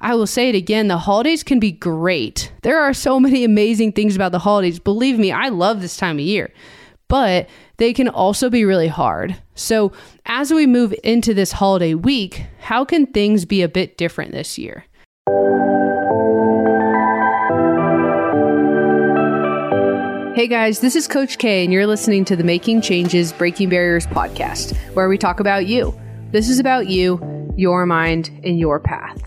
I will say it again the holidays can be great. There are so many amazing things about the holidays. Believe me, I love this time of year, but they can also be really hard. So, as we move into this holiday week, how can things be a bit different this year? Hey guys, this is Coach K, and you're listening to the Making Changes, Breaking Barriers podcast, where we talk about you. This is about you, your mind, and your path.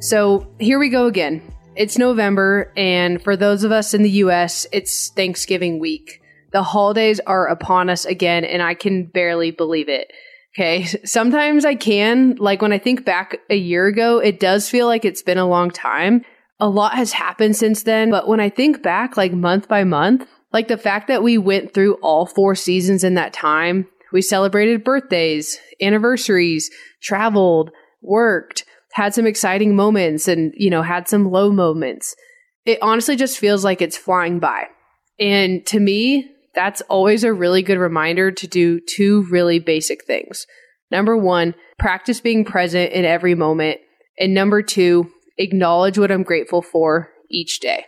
So here we go again. It's November, and for those of us in the US, it's Thanksgiving week. The holidays are upon us again, and I can barely believe it. Okay. Sometimes I can. Like when I think back a year ago, it does feel like it's been a long time. A lot has happened since then. But when I think back, like month by month, like the fact that we went through all four seasons in that time, we celebrated birthdays, anniversaries, traveled, worked, had some exciting moments and, you know, had some low moments. It honestly just feels like it's flying by. And to me, that's always a really good reminder to do two really basic things. Number one, practice being present in every moment. And number two, acknowledge what I'm grateful for each day.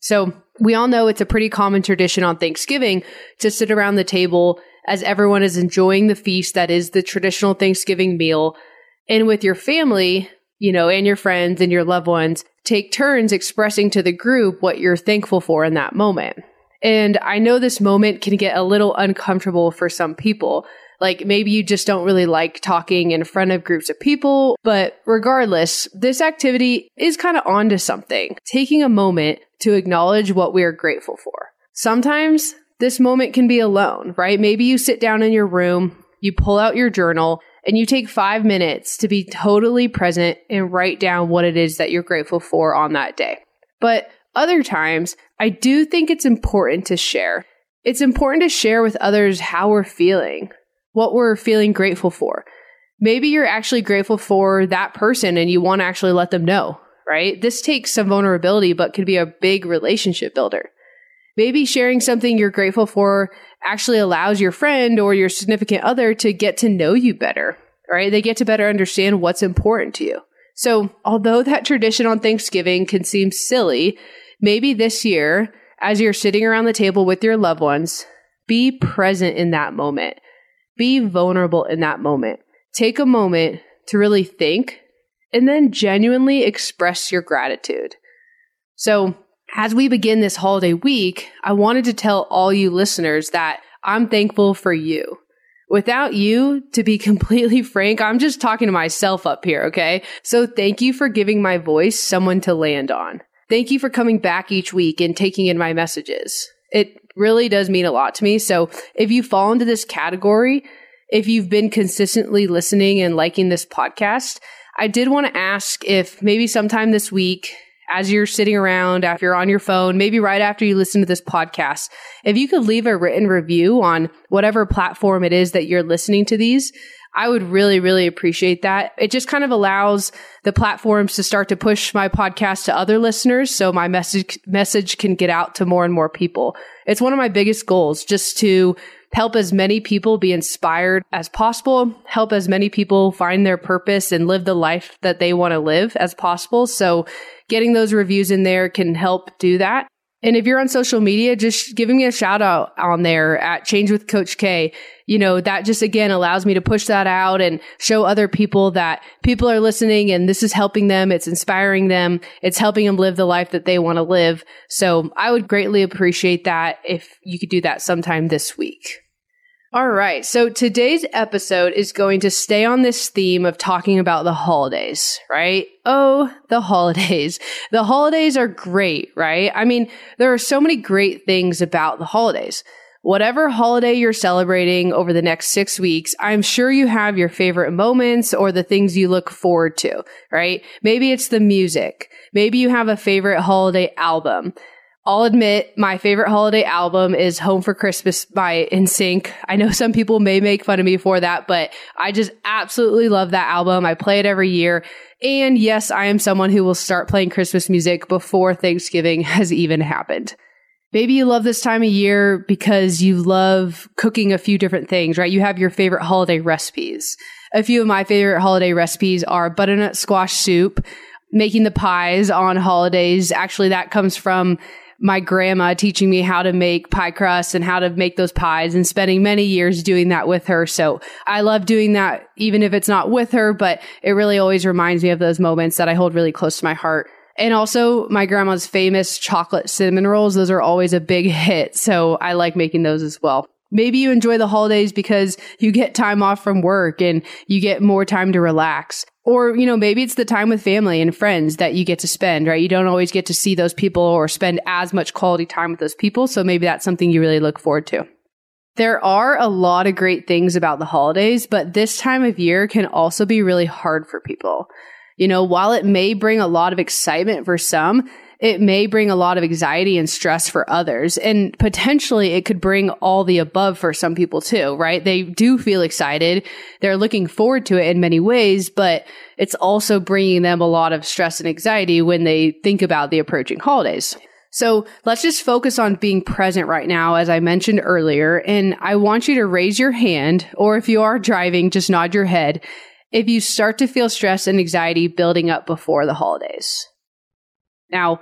So we all know it's a pretty common tradition on Thanksgiving to sit around the table as everyone is enjoying the feast that is the traditional Thanksgiving meal. And with your family, you know, and your friends and your loved ones, take turns expressing to the group what you're thankful for in that moment. And I know this moment can get a little uncomfortable for some people. Like maybe you just don't really like talking in front of groups of people. But regardless, this activity is kind of onto something. Taking a moment to acknowledge what we are grateful for. Sometimes this moment can be alone, right? Maybe you sit down in your room, you pull out your journal, and you take five minutes to be totally present and write down what it is that you're grateful for on that day. But other times, I do think it's important to share. It's important to share with others how we're feeling, what we're feeling grateful for. Maybe you're actually grateful for that person and you want to actually let them know, right? This takes some vulnerability, but could be a big relationship builder. Maybe sharing something you're grateful for actually allows your friend or your significant other to get to know you better, right? They get to better understand what's important to you. So, although that tradition on Thanksgiving can seem silly, maybe this year, as you're sitting around the table with your loved ones, be present in that moment. Be vulnerable in that moment. Take a moment to really think and then genuinely express your gratitude. So, as we begin this holiday week, I wanted to tell all you listeners that I'm thankful for you. Without you, to be completely frank, I'm just talking to myself up here, okay? So thank you for giving my voice someone to land on. Thank you for coming back each week and taking in my messages. It really does mean a lot to me. So if you fall into this category, if you've been consistently listening and liking this podcast, I did want to ask if maybe sometime this week as you're sitting around, after you're on your phone, maybe right after you listen to this podcast, if you could leave a written review on whatever platform it is that you're listening to these, I would really, really appreciate that. It just kind of allows the platforms to start to push my podcast to other listeners so my message message can get out to more and more people. It's one of my biggest goals just to help as many people be inspired as possible, help as many people find their purpose and live the life that they want to live as possible. So getting those reviews in there can help do that. And if you're on social media, just giving me a shout out on there at Change with Coach K. You know, that just again allows me to push that out and show other people that people are listening and this is helping them. It's inspiring them. It's helping them live the life that they want to live. So I would greatly appreciate that if you could do that sometime this week. All right. So today's episode is going to stay on this theme of talking about the holidays, right? Oh, the holidays. The holidays are great, right? I mean, there are so many great things about the holidays. Whatever holiday you're celebrating over the next six weeks, I'm sure you have your favorite moments or the things you look forward to, right? Maybe it's the music. Maybe you have a favorite holiday album. I'll admit my favorite holiday album is Home for Christmas by NSYNC. I know some people may make fun of me for that, but I just absolutely love that album. I play it every year. And yes, I am someone who will start playing Christmas music before Thanksgiving has even happened. Maybe you love this time of year because you love cooking a few different things, right? You have your favorite holiday recipes. A few of my favorite holiday recipes are butternut squash soup, making the pies on holidays. Actually, that comes from my grandma teaching me how to make pie crust and how to make those pies and spending many years doing that with her. So I love doing that, even if it's not with her, but it really always reminds me of those moments that I hold really close to my heart. And also my grandma's famous chocolate cinnamon rolls. Those are always a big hit. So I like making those as well. Maybe you enjoy the holidays because you get time off from work and you get more time to relax. Or, you know, maybe it's the time with family and friends that you get to spend, right? You don't always get to see those people or spend as much quality time with those people. So maybe that's something you really look forward to. There are a lot of great things about the holidays, but this time of year can also be really hard for people. You know, while it may bring a lot of excitement for some, it may bring a lot of anxiety and stress for others. And potentially it could bring all the above for some people too, right? They do feel excited. They're looking forward to it in many ways, but it's also bringing them a lot of stress and anxiety when they think about the approaching holidays. So let's just focus on being present right now, as I mentioned earlier. And I want you to raise your hand, or if you are driving, just nod your head if you start to feel stress and anxiety building up before the holidays. Now,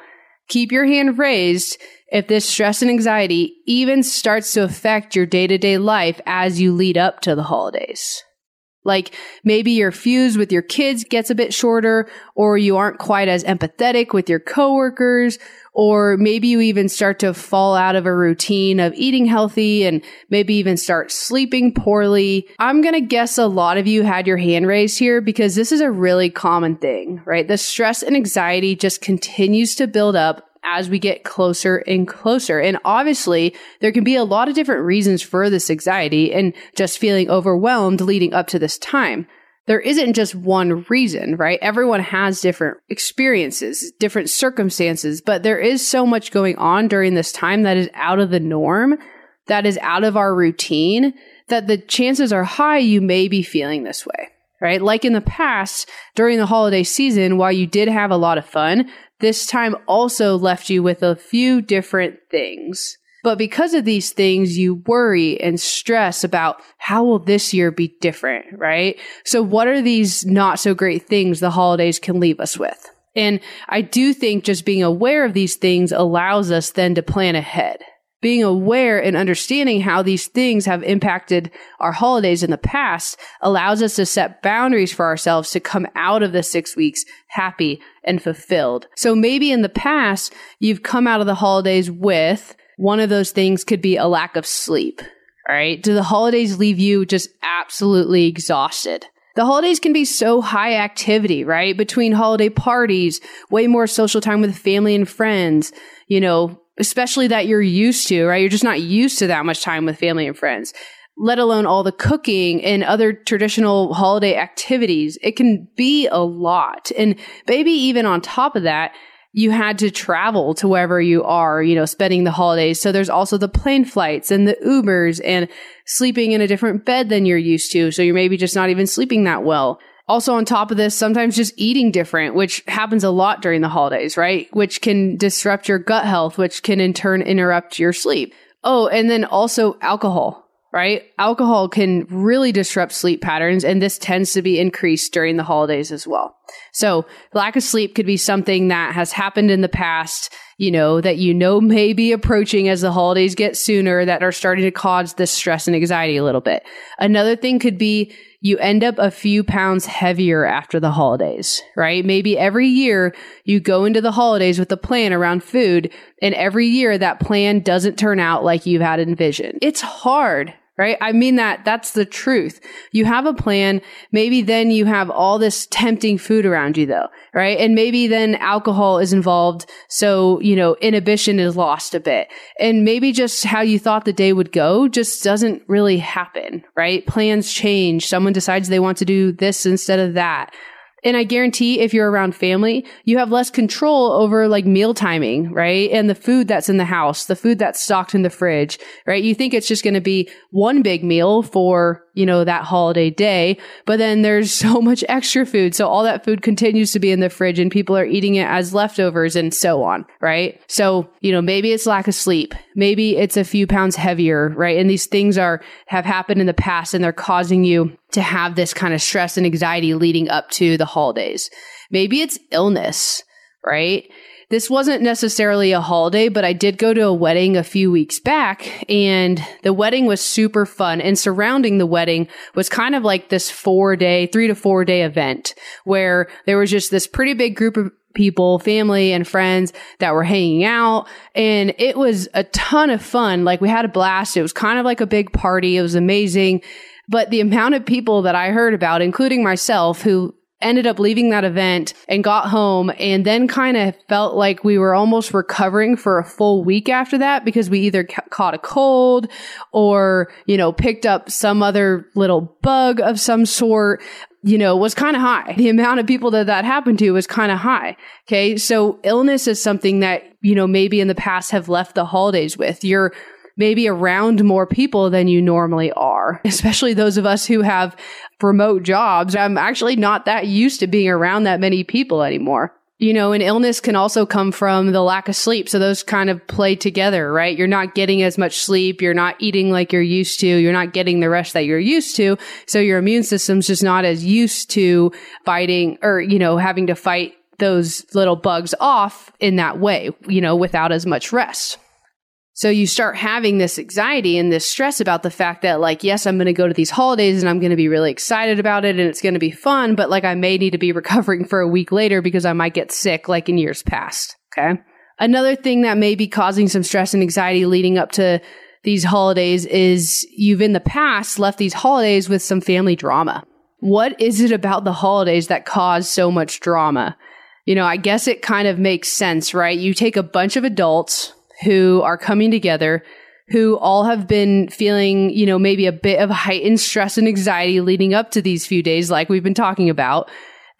keep your hand raised if this stress and anxiety even starts to affect your day to day life as you lead up to the holidays. Like maybe your fuse with your kids gets a bit shorter, or you aren't quite as empathetic with your coworkers, or maybe you even start to fall out of a routine of eating healthy and maybe even start sleeping poorly. I'm going to guess a lot of you had your hand raised here because this is a really common thing, right? The stress and anxiety just continues to build up as we get closer and closer. And obviously, there can be a lot of different reasons for this anxiety and just feeling overwhelmed leading up to this time there isn't just one reason, right? Everyone has different experiences, different circumstances, but there is so much going on during this time that is out of the norm, that is out of our routine, that the chances are high you may be feeling this way, right? Like in the past, during the holiday season, while you did have a lot of fun, this time also left you with a few different things but because of these things, you worry and stress about how will this year be different, right? So what are these not so great things the holidays can leave us with? And I do think just being aware of these things allows us then to plan ahead. Being aware and understanding how these things have impacted our holidays in the past allows us to set boundaries for ourselves to come out of the six weeks happy and fulfilled. So maybe in the past, you've come out of the holidays with one of those things could be a lack of sleep. All right. Do the holidays leave you just absolutely exhausted? The holidays can be so high activity, right? Between holiday parties, way more social time with family and friends, you know, especially that you're used to, right? You're just not used to that much time with family and friends, let alone all the cooking and other traditional holiday activities. It can be a lot. And maybe even on top of that, you had to travel to wherever you are, you know, spending the holidays. So there's also the plane flights and the Ubers and sleeping in a different bed than you're used to. So you're maybe just not even sleeping that well. Also, on top of this, sometimes just eating different, which happens a lot during the holidays, right? Which can disrupt your gut health, which can in turn interrupt your sleep. Oh, and then also alcohol right? Alcohol can really disrupt sleep patterns, and this tends to be increased during the holidays as well. So, lack of sleep could be something that has happened in the past, you know, that you know may be approaching as the holidays get sooner that are starting to cause this stress and anxiety a little bit. Another thing could be you end up a few pounds heavier after the holidays, right? Maybe every year you go into the holidays with a plan around food and every year that plan doesn't turn out like you had envisioned. It's hard, right? I mean that that's the truth. You have a plan. Maybe then you have all this tempting food around you though, right? And maybe then alcohol is involved. So, you know, inhibition is lost a bit. And maybe just how you thought the day would go just doesn't really happen, right? Plans change. Someone decides they want to do this instead of that. And I guarantee if you're around family, you have less control over like meal timing, right? And the food that's in the house, the food that's stocked in the fridge, right? You think it's just going to be one big meal for, you know, that holiday day, but then there's so much extra food. So all that food continues to be in the fridge and people are eating it as leftovers and so on, right? So, you know, maybe it's lack of sleep. Maybe it's a few pounds heavier, right? And these things are, have happened in the past and they're causing you to have this kind of stress and anxiety leading up to the holidays. Maybe it's illness, right? This wasn't necessarily a holiday, but I did go to a wedding a few weeks back and the wedding was super fun. And surrounding the wedding was kind of like this four day, three to four day event where there was just this pretty big group of people, family and friends that were hanging out. And it was a ton of fun. Like we had a blast. It was kind of like a big party. It was amazing. But the amount of people that I heard about, including myself, who ended up leaving that event and got home and then kind of felt like we were almost recovering for a full week after that because we either ca- caught a cold or, you know, picked up some other little bug of some sort you know, was kind of high. The amount of people that that happened to was kind of high. Okay. So illness is something that, you know, maybe in the past have left the holidays with. You're maybe around more people than you normally are, especially those of us who have remote jobs. I'm actually not that used to being around that many people anymore. You know, an illness can also come from the lack of sleep. So those kind of play together, right? You're not getting as much sleep. You're not eating like you're used to. You're not getting the rest that you're used to. So your immune system's just not as used to fighting or, you know, having to fight those little bugs off in that way, you know, without as much rest. So you start having this anxiety and this stress about the fact that like, yes, I'm going to go to these holidays and I'm going to be really excited about it and it's going to be fun, but like I may need to be recovering for a week later because I might get sick like in years past. Okay. Another thing that may be causing some stress and anxiety leading up to these holidays is you've in the past left these holidays with some family drama. What is it about the holidays that cause so much drama? You know, I guess it kind of makes sense, right? You take a bunch of adults who are coming together who all have been feeling, you know, maybe a bit of heightened stress and anxiety leading up to these few days, like we've been talking about.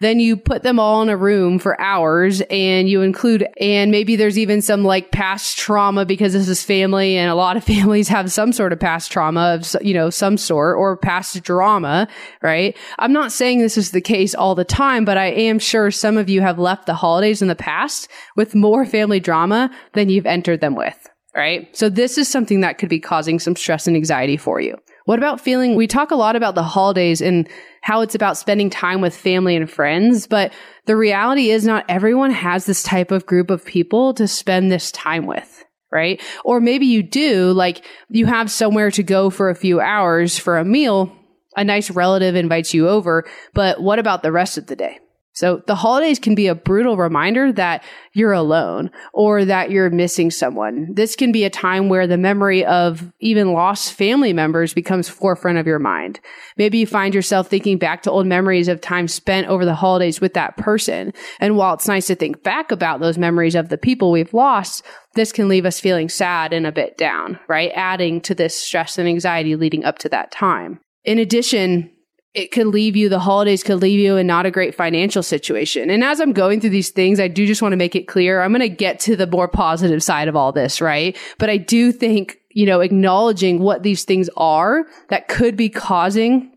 Then you put them all in a room for hours and you include, and maybe there's even some like past trauma because this is family and a lot of families have some sort of past trauma of, you know, some sort or past drama, right? I'm not saying this is the case all the time, but I am sure some of you have left the holidays in the past with more family drama than you've entered them with right? So this is something that could be causing some stress and anxiety for you. What about feeling? We talk a lot about the holidays and how it's about spending time with family and friends, but the reality is not everyone has this type of group of people to spend this time with. Right. Or maybe you do, like you have somewhere to go for a few hours for a meal. A nice relative invites you over, but what about the rest of the day? So the holidays can be a brutal reminder that you're alone or that you're missing someone. This can be a time where the memory of even lost family members becomes forefront of your mind. Maybe you find yourself thinking back to old memories of time spent over the holidays with that person. And while it's nice to think back about those memories of the people we've lost, this can leave us feeling sad and a bit down, right? Adding to this stress and anxiety leading up to that time. In addition, it could leave you, the holidays could leave you in not a great financial situation. And as I'm going through these things, I do just want to make it clear, I'm going to get to the more positive side of all this, right? But I do think, you know, acknowledging what these things are that could be causing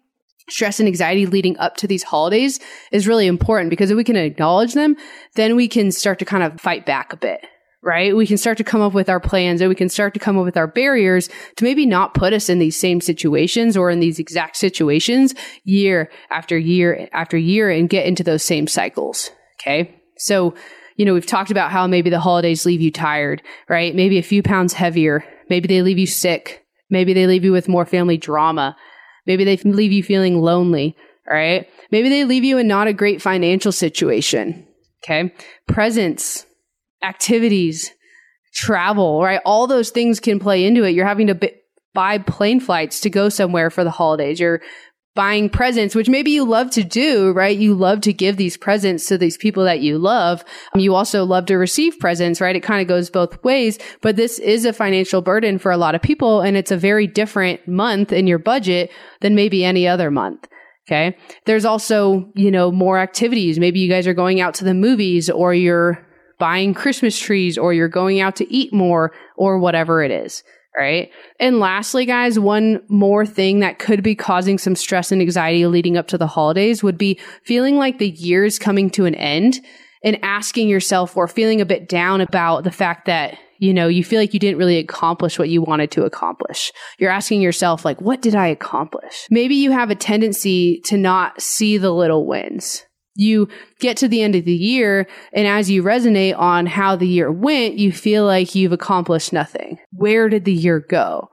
stress and anxiety leading up to these holidays is really important because if we can acknowledge them, then we can start to kind of fight back a bit right? We can start to come up with our plans and we can start to come up with our barriers to maybe not put us in these same situations or in these exact situations year after year after year and get into those same cycles. Okay. So, you know, we've talked about how maybe the holidays leave you tired, right? Maybe a few pounds heavier. Maybe they leave you sick. Maybe they leave you with more family drama. Maybe they leave you feeling lonely, right? Maybe they leave you in not a great financial situation. Okay. Presents activities, travel, right? All those things can play into it. You're having to b- buy plane flights to go somewhere for the holidays. You're buying presents, which maybe you love to do, right? You love to give these presents to these people that you love. Um, you also love to receive presents, right? It kind of goes both ways, but this is a financial burden for a lot of people. And it's a very different month in your budget than maybe any other month. Okay. There's also, you know, more activities. Maybe you guys are going out to the movies or you're buying Christmas trees or you're going out to eat more or whatever it is. Right. And lastly, guys, one more thing that could be causing some stress and anxiety leading up to the holidays would be feeling like the year is coming to an end and asking yourself or feeling a bit down about the fact that You know, you feel like you didn't really accomplish what you wanted to accomplish. You're asking yourself, like, what did I accomplish? Maybe you have a tendency to not see the little wins. You get to the end of the year, and as you resonate on how the year went, you feel like you've accomplished nothing. Where did the year go?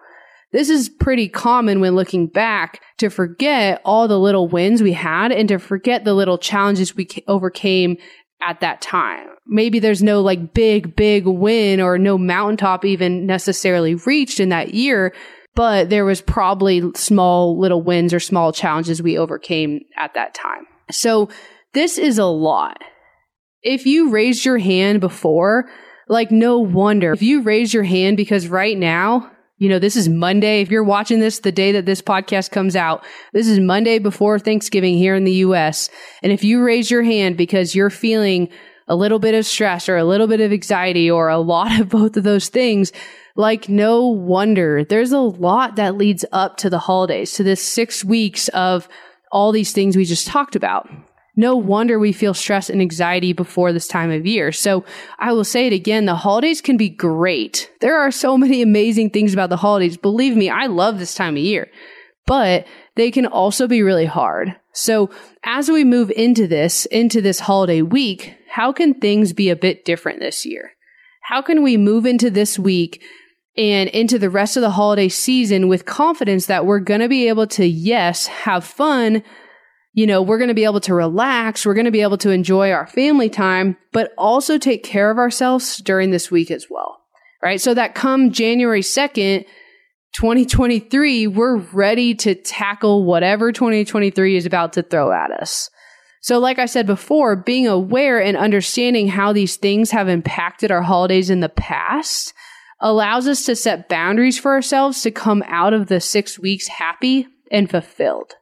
This is pretty common when looking back to forget all the little wins we had and to forget the little challenges we overcame at that time. Maybe there's no like big, big win or no mountaintop even necessarily reached in that year, but there was probably small little wins or small challenges we overcame at that time. So this is a lot. If you raised your hand before, like no wonder. If you raise your hand because right now you know, this is Monday. If you're watching this the day that this podcast comes out, this is Monday before Thanksgiving here in the US. And if you raise your hand because you're feeling a little bit of stress or a little bit of anxiety or a lot of both of those things, like no wonder there's a lot that leads up to the holidays, to this six weeks of all these things we just talked about. No wonder we feel stress and anxiety before this time of year. So I will say it again. The holidays can be great. There are so many amazing things about the holidays. Believe me, I love this time of year, but they can also be really hard. So as we move into this, into this holiday week, how can things be a bit different this year? How can we move into this week and into the rest of the holiday season with confidence that we're going to be able to, yes, have fun, you know, we're going to be able to relax. We're going to be able to enjoy our family time, but also take care of ourselves during this week as well. Right. So that come January 2nd, 2023, we're ready to tackle whatever 2023 is about to throw at us. So, like I said before, being aware and understanding how these things have impacted our holidays in the past allows us to set boundaries for ourselves to come out of the six weeks happy and fulfilled.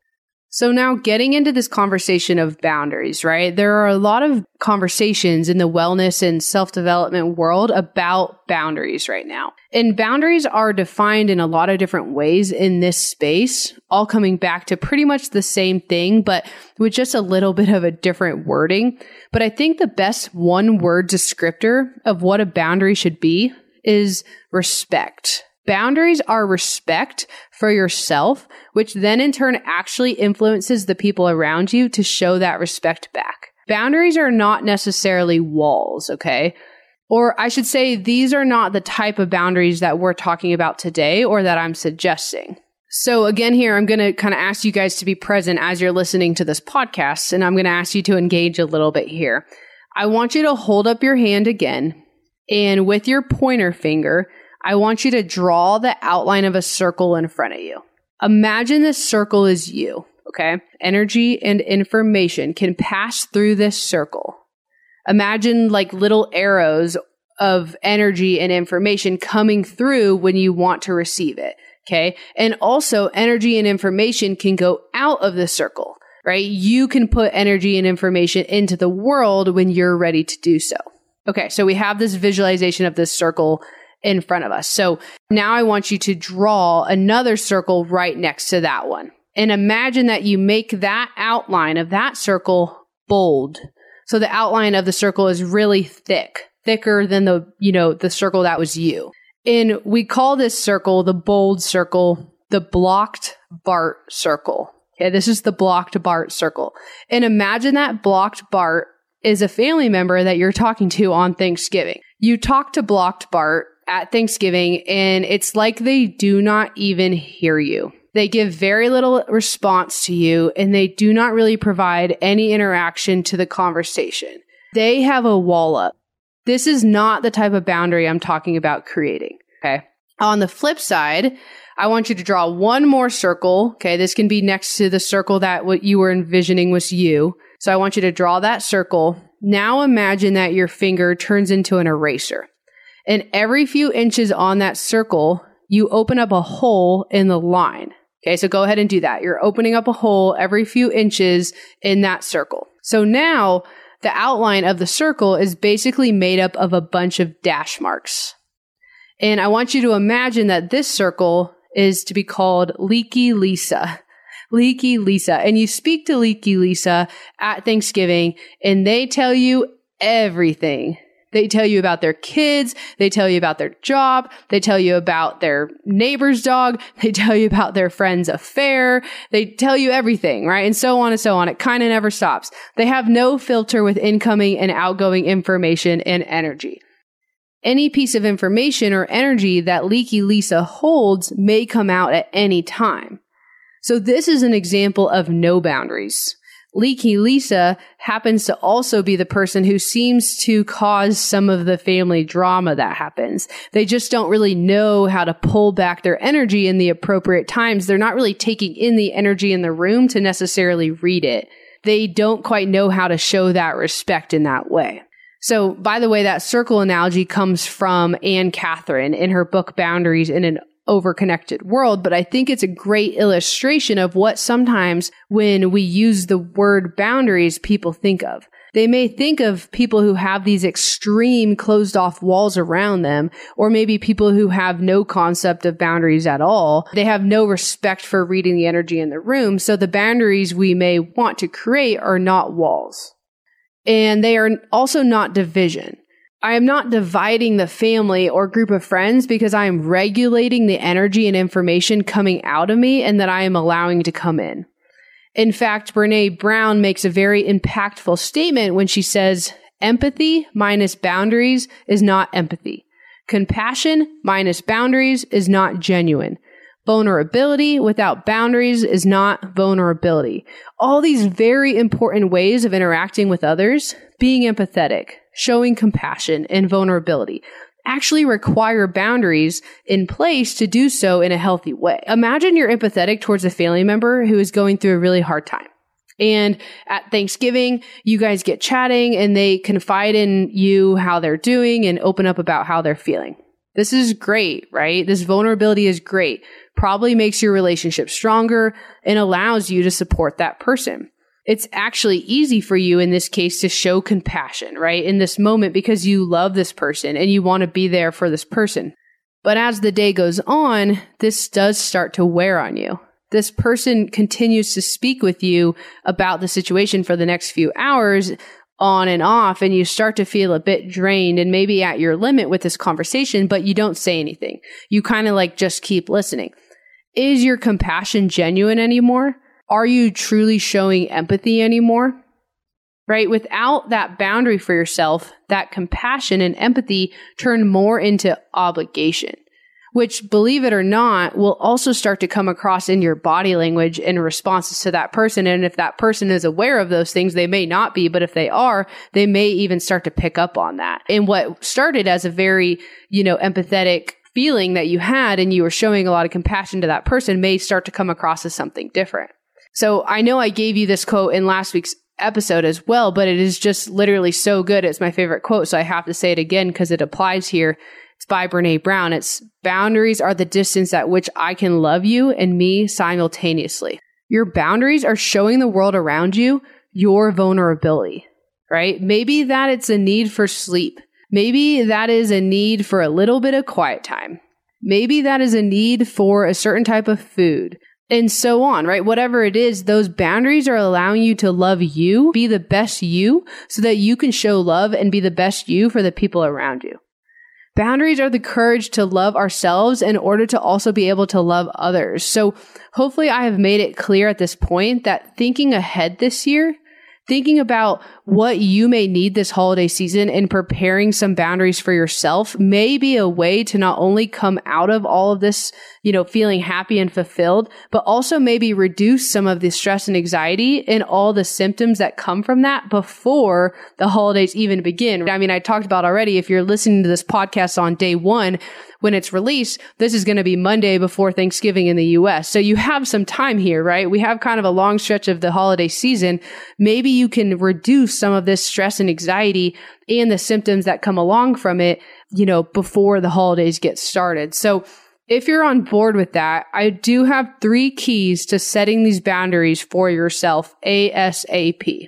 So now getting into this conversation of boundaries, right? There are a lot of conversations in the wellness and self-development world about boundaries right now. And boundaries are defined in a lot of different ways in this space, all coming back to pretty much the same thing, but with just a little bit of a different wording. But I think the best one word descriptor of what a boundary should be is respect. Boundaries are respect for yourself, which then in turn actually influences the people around you to show that respect back. Boundaries are not necessarily walls, okay? Or I should say, these are not the type of boundaries that we're talking about today or that I'm suggesting. So again, here, I'm going to kind of ask you guys to be present as you're listening to this podcast, and I'm going to ask you to engage a little bit here. I want you to hold up your hand again, and with your pointer finger, I want you to draw the outline of a circle in front of you. Imagine this circle is you, okay? Energy and information can pass through this circle. Imagine like little arrows of energy and information coming through when you want to receive it. Okay. And also energy and information can go out of the circle, right? You can put energy and information into the world when you're ready to do so. Okay. So we have this visualization of this circle in front of us. So now I want you to draw another circle right next to that one. And imagine that you make that outline of that circle bold. So the outline of the circle is really thick, thicker than the, you know, the circle that was you. And we call this circle the bold circle, the blocked Bart circle. Okay, this is the blocked Bart circle. And imagine that blocked Bart is a family member that you're talking to on Thanksgiving. You talk to blocked Bart at Thanksgiving and it's like they do not even hear you. They give very little response to you and they do not really provide any interaction to the conversation. They have a wall up. This is not the type of boundary I'm talking about creating. Okay. On the flip side, I want you to draw one more circle. Okay. This can be next to the circle that what you were envisioning was you. So I want you to draw that circle. Now imagine that your finger turns into an eraser. And every few inches on that circle, you open up a hole in the line. Okay, so go ahead and do that. You're opening up a hole every few inches in that circle. So now the outline of the circle is basically made up of a bunch of dash marks. And I want you to imagine that this circle is to be called Leaky Lisa. Leaky Lisa. And you speak to Leaky Lisa at Thanksgiving and they tell you everything They tell you about their kids. They tell you about their job. They tell you about their neighbor's dog. They tell you about their friend's affair. They tell you everything, right? And so on and so on. It kind of never stops. They have no filter with incoming and outgoing information and energy. Any piece of information or energy that Leaky Lisa holds may come out at any time. So this is an example of no boundaries. Leaky Lisa happens to also be the person who seems to cause some of the family drama that happens. They just don't really know how to pull back their energy in the appropriate times. They're not really taking in the energy in the room to necessarily read it. They don't quite know how to show that respect in that way. So, by the way, that circle analogy comes from Anne Katherine in her book Boundaries in an overconnected world, but I think it's a great illustration of what sometimes when we use the word boundaries, people think of. They may think of people who have these extreme closed off walls around them, or maybe people who have no concept of boundaries at all. They have no respect for reading the energy in the room. So the boundaries we may want to create are not walls. And they are also not division. I am not dividing the family or group of friends because I am regulating the energy and information coming out of me and that I am allowing to come in. In fact, Brene Brown makes a very impactful statement when she says, empathy minus boundaries is not empathy. Compassion minus boundaries is not genuine. Vulnerability without boundaries is not vulnerability. All these very important ways of interacting with others, being empathetic, showing compassion and vulnerability actually require boundaries in place to do so in a healthy way. Imagine you're empathetic towards a family member who is going through a really hard time. And at Thanksgiving, you guys get chatting and they confide in you how they're doing and open up about how they're feeling. This is great, right? This vulnerability is great probably makes your relationship stronger and allows you to support that person. It's actually easy for you in this case to show compassion, right? In this moment because you love this person and you want to be there for this person. But as the day goes on, this does start to wear on you. This person continues to speak with you about the situation for the next few hours on and off and you start to feel a bit drained and maybe at your limit with this conversation, but you don't say anything. You kind of like just keep listening. Is your compassion genuine anymore? Are you truly showing empathy anymore? Right? Without that boundary for yourself, that compassion and empathy turn more into obligation, which believe it or not will also start to come across in your body language in responses to that person. And if that person is aware of those things, they may not be, but if they are, they may even start to pick up on that. And what started as a very, you know, empathetic feeling that you had and you were showing a lot of compassion to that person may start to come across as something different. So I know I gave you this quote in last week's episode as well, but it is just literally so good. It's my favorite quote. So I have to say it again because it applies here. By Brene Brown. It's boundaries are the distance at which I can love you and me simultaneously. Your boundaries are showing the world around you your vulnerability, right? Maybe that it's a need for sleep. Maybe that is a need for a little bit of quiet time. Maybe that is a need for a certain type of food and so on, right? Whatever it is, those boundaries are allowing you to love you, be the best you so that you can show love and be the best you for the people around you. Boundaries are the courage to love ourselves in order to also be able to love others. So hopefully I have made it clear at this point that thinking ahead this year thinking about what you may need this holiday season and preparing some boundaries for yourself may be a way to not only come out of all of this, you know, feeling happy and fulfilled, but also maybe reduce some of the stress and anxiety and all the symptoms that come from that before the holidays even begin. I mean, I talked about already, if you're listening to this podcast on day one, when it's released, this is going to be Monday before Thanksgiving in the US. So you have some time here, right? We have kind of a long stretch of the holiday season. Maybe you can reduce some of this stress and anxiety and the symptoms that come along from it, you know, before the holidays get started. So if you're on board with that, I do have three keys to setting these boundaries for yourself ASAP.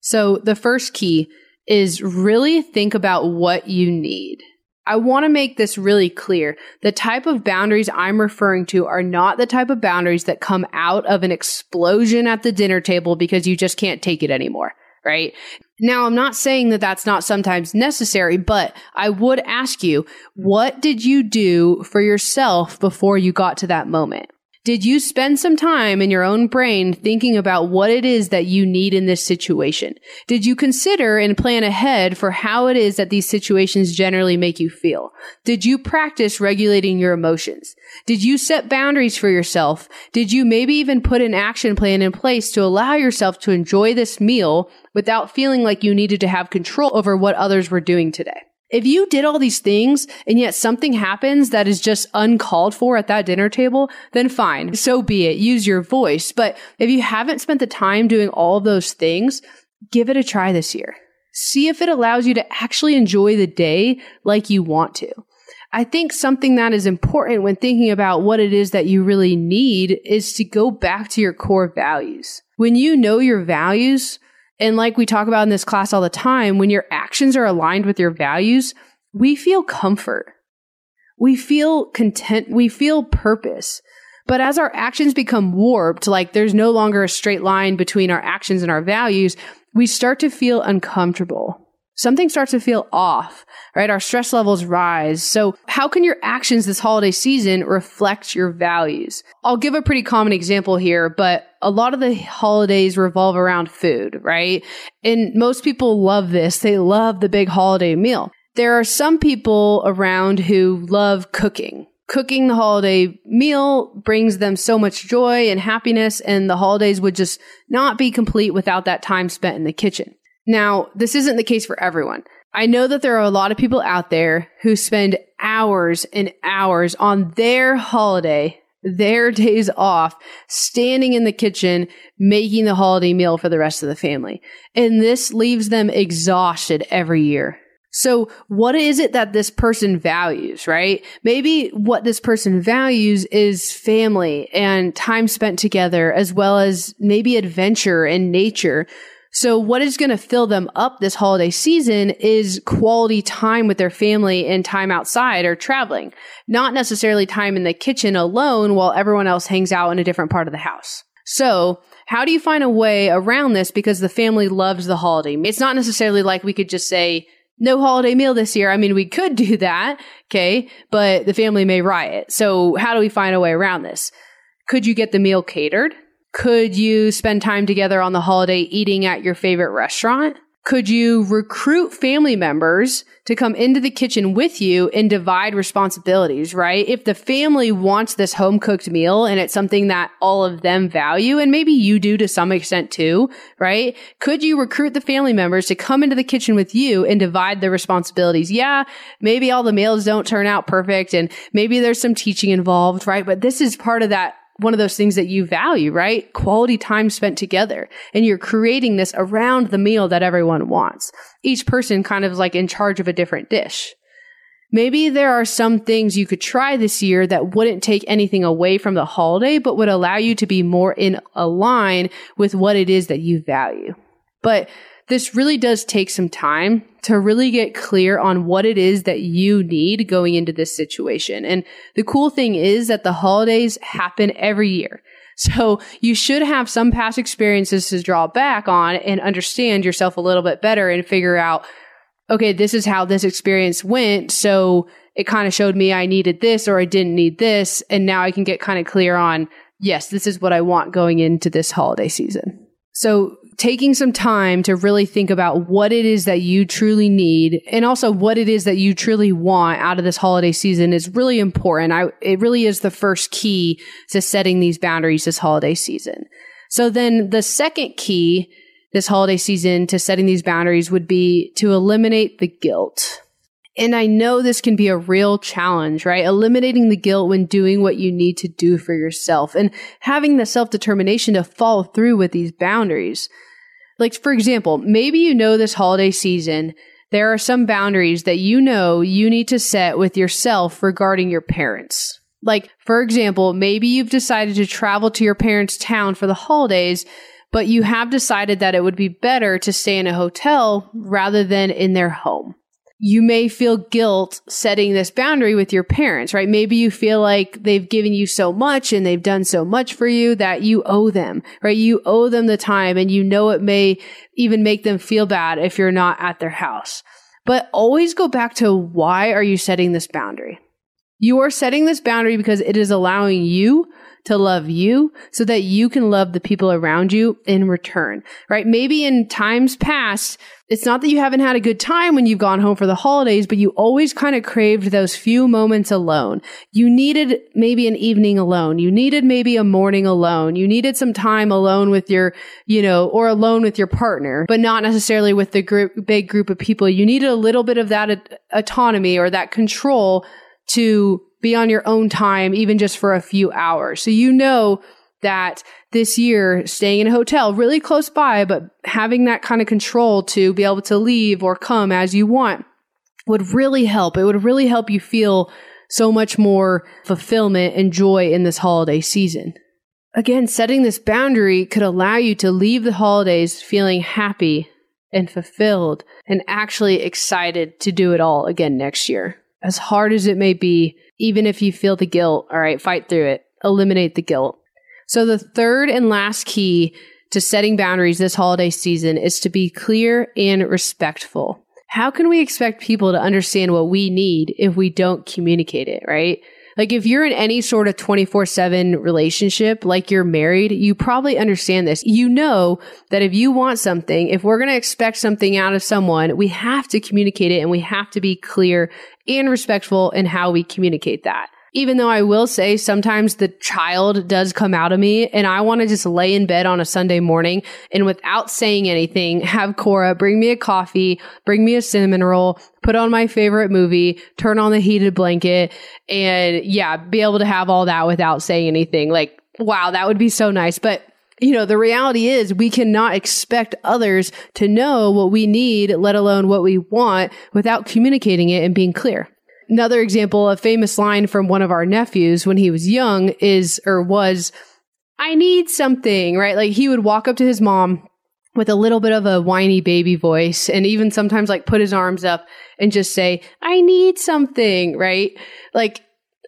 So the first key is really think about what you need. I want to make this really clear. The type of boundaries I'm referring to are not the type of boundaries that come out of an explosion at the dinner table because you just can't take it anymore. Right? Now, I'm not saying that that's not sometimes necessary, but I would ask you, what did you do for yourself before you got to that moment? Did you spend some time in your own brain thinking about what it is that you need in this situation? Did you consider and plan ahead for how it is that these situations generally make you feel? Did you practice regulating your emotions? Did you set boundaries for yourself? Did you maybe even put an action plan in place to allow yourself to enjoy this meal without feeling like you needed to have control over what others were doing today? If you did all these things and yet something happens that is just uncalled for at that dinner table, then fine. So be it. Use your voice. But if you haven't spent the time doing all those things, give it a try this year. See if it allows you to actually enjoy the day like you want to. I think something that is important when thinking about what it is that you really need is to go back to your core values. When you know your values, and like we talk about in this class all the time, when your actions are aligned with your values, we feel comfort. We feel content. We feel purpose. But as our actions become warped, like there's no longer a straight line between our actions and our values, we start to feel uncomfortable something starts to feel off, right? Our stress levels rise. So how can your actions this holiday season reflect your values? I'll give a pretty common example here, but a lot of the holidays revolve around food, right? And most people love this. They love the big holiday meal. There are some people around who love cooking. Cooking the holiday meal brings them so much joy and happiness, and the holidays would just not be complete without that time spent in the kitchen. Now, this isn't the case for everyone. I know that there are a lot of people out there who spend hours and hours on their holiday, their days off, standing in the kitchen, making the holiday meal for the rest of the family. And this leaves them exhausted every year. So what is it that this person values, right? Maybe what this person values is family and time spent together as well as maybe adventure and nature. So what is going to fill them up this holiday season is quality time with their family and time outside or traveling, not necessarily time in the kitchen alone while everyone else hangs out in a different part of the house. So how do you find a way around this because the family loves the holiday? It's not necessarily like we could just say, no holiday meal this year. I mean, we could do that. Okay. But the family may riot. So how do we find a way around this? Could you get the meal catered? Could you spend time together on the holiday eating at your favorite restaurant? Could you recruit family members to come into the kitchen with you and divide responsibilities, right? If the family wants this home cooked meal and it's something that all of them value, and maybe you do to some extent too, right? Could you recruit the family members to come into the kitchen with you and divide the responsibilities? Yeah, maybe all the meals don't turn out perfect and maybe there's some teaching involved, right? But this is part of that one of those things that you value, right? Quality time spent together. And you're creating this around the meal that everyone wants. Each person kind of like in charge of a different dish. Maybe there are some things you could try this year that wouldn't take anything away from the holiday, but would allow you to be more in a line with what it is that you value. But this really does take some time to really get clear on what it is that you need going into this situation. And the cool thing is that the holidays happen every year. So you should have some past experiences to draw back on and understand yourself a little bit better and figure out, okay, this is how this experience went. So it kind of showed me I needed this or I didn't need this. And now I can get kind of clear on, yes, this is what I want going into this holiday season. So taking some time to really think about what it is that you truly need and also what it is that you truly want out of this holiday season is really important. I, it really is the first key to setting these boundaries this holiday season. So then the second key this holiday season to setting these boundaries would be to eliminate the guilt. And I know this can be a real challenge, right? Eliminating the guilt when doing what you need to do for yourself and having the self determination to follow through with these boundaries. Like, for example, maybe you know this holiday season, there are some boundaries that you know you need to set with yourself regarding your parents. Like, for example, maybe you've decided to travel to your parents' town for the holidays, but you have decided that it would be better to stay in a hotel rather than in their home you may feel guilt setting this boundary with your parents, right? Maybe you feel like they've given you so much and they've done so much for you that you owe them, right? You owe them the time and you know it may even make them feel bad if you're not at their house. But always go back to why are you setting this boundary? You are setting this boundary because it is allowing you to love you so that you can love the people around you in return, right? Maybe in times past, it's not that you haven't had a good time when you've gone home for the holidays, but you always kind of craved those few moments alone. You needed maybe an evening alone. You needed maybe a morning alone. You needed some time alone with your, you know, or alone with your partner, but not necessarily with the group, big group of people. You needed a little bit of that autonomy or that control to be on your own time, even just for a few hours. So you know that this year, staying in a hotel really close by, but having that kind of control to be able to leave or come as you want would really help. It would really help you feel so much more fulfillment and joy in this holiday season. Again, setting this boundary could allow you to leave the holidays feeling happy and fulfilled and actually excited to do it all again next year. As hard as it may be, even if you feel the guilt, all right, fight through it. Eliminate the guilt. So the third and last key to setting boundaries this holiday season is to be clear and respectful. How can we expect people to understand what we need if we don't communicate it, right? Like if you're in any sort of 24 7 relationship, like you're married, you probably understand this. You know that if you want something, if we're going to expect something out of someone, we have to communicate it and we have to be clear and respectful in how we communicate that even though I will say sometimes the child does come out of me and I want to just lay in bed on a Sunday morning and without saying anything, have Cora bring me a coffee, bring me a cinnamon roll, put on my favorite movie, turn on the heated blanket and yeah, be able to have all that without saying anything. Like, wow, that would be so nice. But you know, the reality is we cannot expect others to know what we need, let alone what we want without communicating it and being clear. Another example, a famous line from one of our nephews when he was young is, or was, I need something, right? Like he would walk up to his mom with a little bit of a whiny baby voice and even sometimes like put his arms up and just say, I need something, right? Like,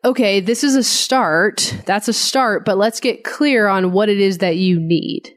okay, this is a start. That's a start, but let's get clear on what it is that you need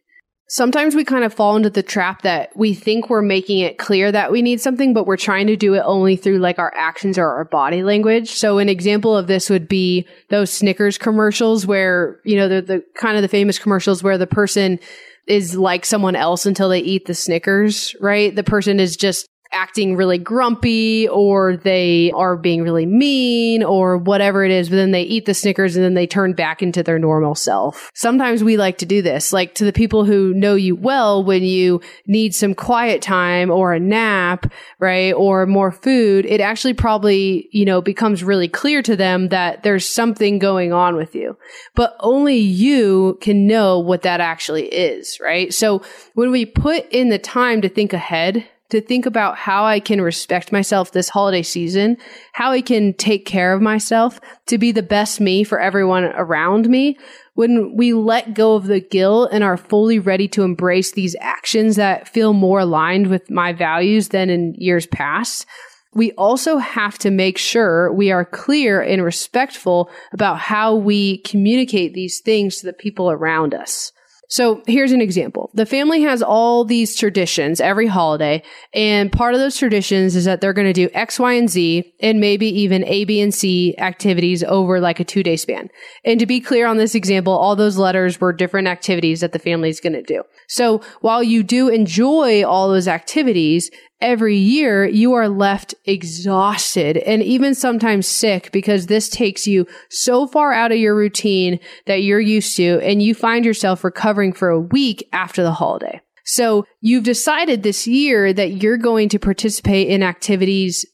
sometimes we kind of fall into the trap that we think we're making it clear that we need something, but we're trying to do it only through like our actions or our body language. So an example of this would be those Snickers commercials where, you know, they're the kind of the famous commercials where the person is like someone else until they eat the Snickers, right? The person is just acting really grumpy or they are being really mean or whatever it is, but then they eat the Snickers and then they turn back into their normal self. Sometimes we like to do this, like to the people who know you well when you need some quiet time or a nap, right? Or more food, it actually probably, you know, becomes really clear to them that there's something going on with you, but only you can know what that actually is, right? So when we put in the time to think ahead, to think about how I can respect myself this holiday season, how I can take care of myself to be the best me for everyone around me. When we let go of the guilt and are fully ready to embrace these actions that feel more aligned with my values than in years past, we also have to make sure we are clear and respectful about how we communicate these things to the people around us. So here's an example. The family has all these traditions every holiday, and part of those traditions is that they're going to do X, Y, and Z, and maybe even A, B, and C activities over like a two day span. And to be clear on this example, all those letters were different activities that the family is going to do. So while you do enjoy all those activities, every year, you are left exhausted and even sometimes sick because this takes you so far out of your routine that you're used to and you find yourself recovering for a week after the holiday. So you've decided this year that you're going to participate in activities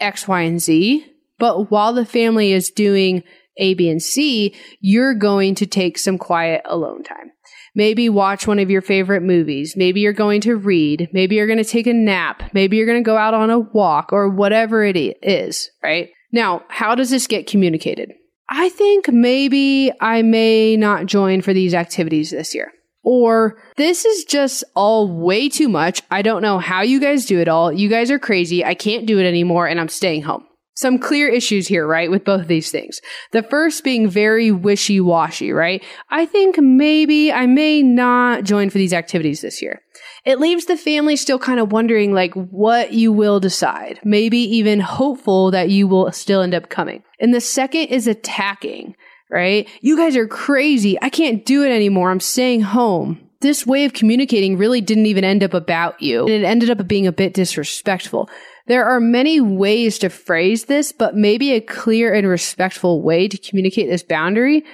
X, Y, and Z. But while the family is doing A, B, and C, you're going to take some quiet alone time. Maybe watch one of your favorite movies. Maybe you're going to read. Maybe you're going to take a nap. Maybe you're going to go out on a walk or whatever it is, right? Now, how does this get communicated? I think maybe I may not join for these activities this year. Or this is just all way too much. I don't know how you guys do it all. You guys are crazy. I can't do it anymore and I'm staying home. Some clear issues here, right? With both of these things. The first being very wishy washy, right? I think maybe I may not join for these activities this year. It leaves the family still kind of wondering like what you will decide. Maybe even hopeful that you will still end up coming. And the second is attacking right? You guys are crazy. I can't do it anymore. I'm staying home. This way of communicating really didn't even end up about you. And it ended up being a bit disrespectful. There are many ways to phrase this, but maybe a clear and respectful way to communicate this boundary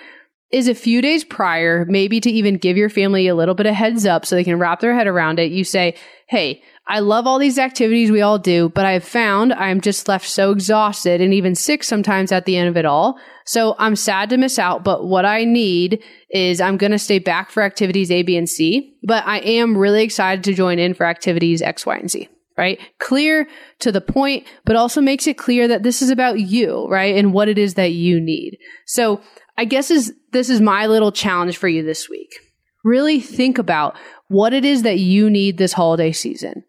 is a few days prior, maybe to even give your family a little bit of heads up so they can wrap their head around it. You say, Hey, I love all these activities we all do, but I've found I'm just left so exhausted and even sick sometimes at the end of it all. So I'm sad to miss out, but what I need is I'm going to stay back for activities A, B, and C, but I am really excited to join in for activities X, Y, and Z right? Clear to the point, but also makes it clear that this is about you, right? And what it is that you need. So I guess is this is my little challenge for you this week. Really think about what it is that you need this holiday season.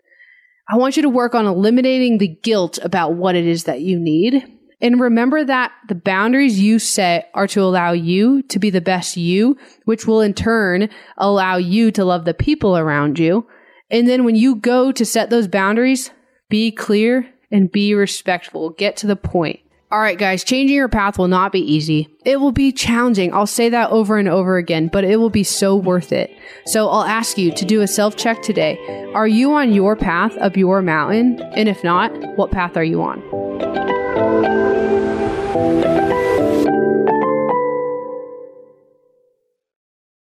I want you to work on eliminating the guilt about what it is that you need. And remember that the boundaries you set are to allow you to be the best you, which will in turn allow you to love the people around you. And then when you go to set those boundaries, be clear and be respectful. Get to the point. All right, guys, changing your path will not be easy. It will be challenging. I'll say that over and over again, but it will be so worth it. So I'll ask you to do a self check today. Are you on your path up your mountain? And if not, what path are you on?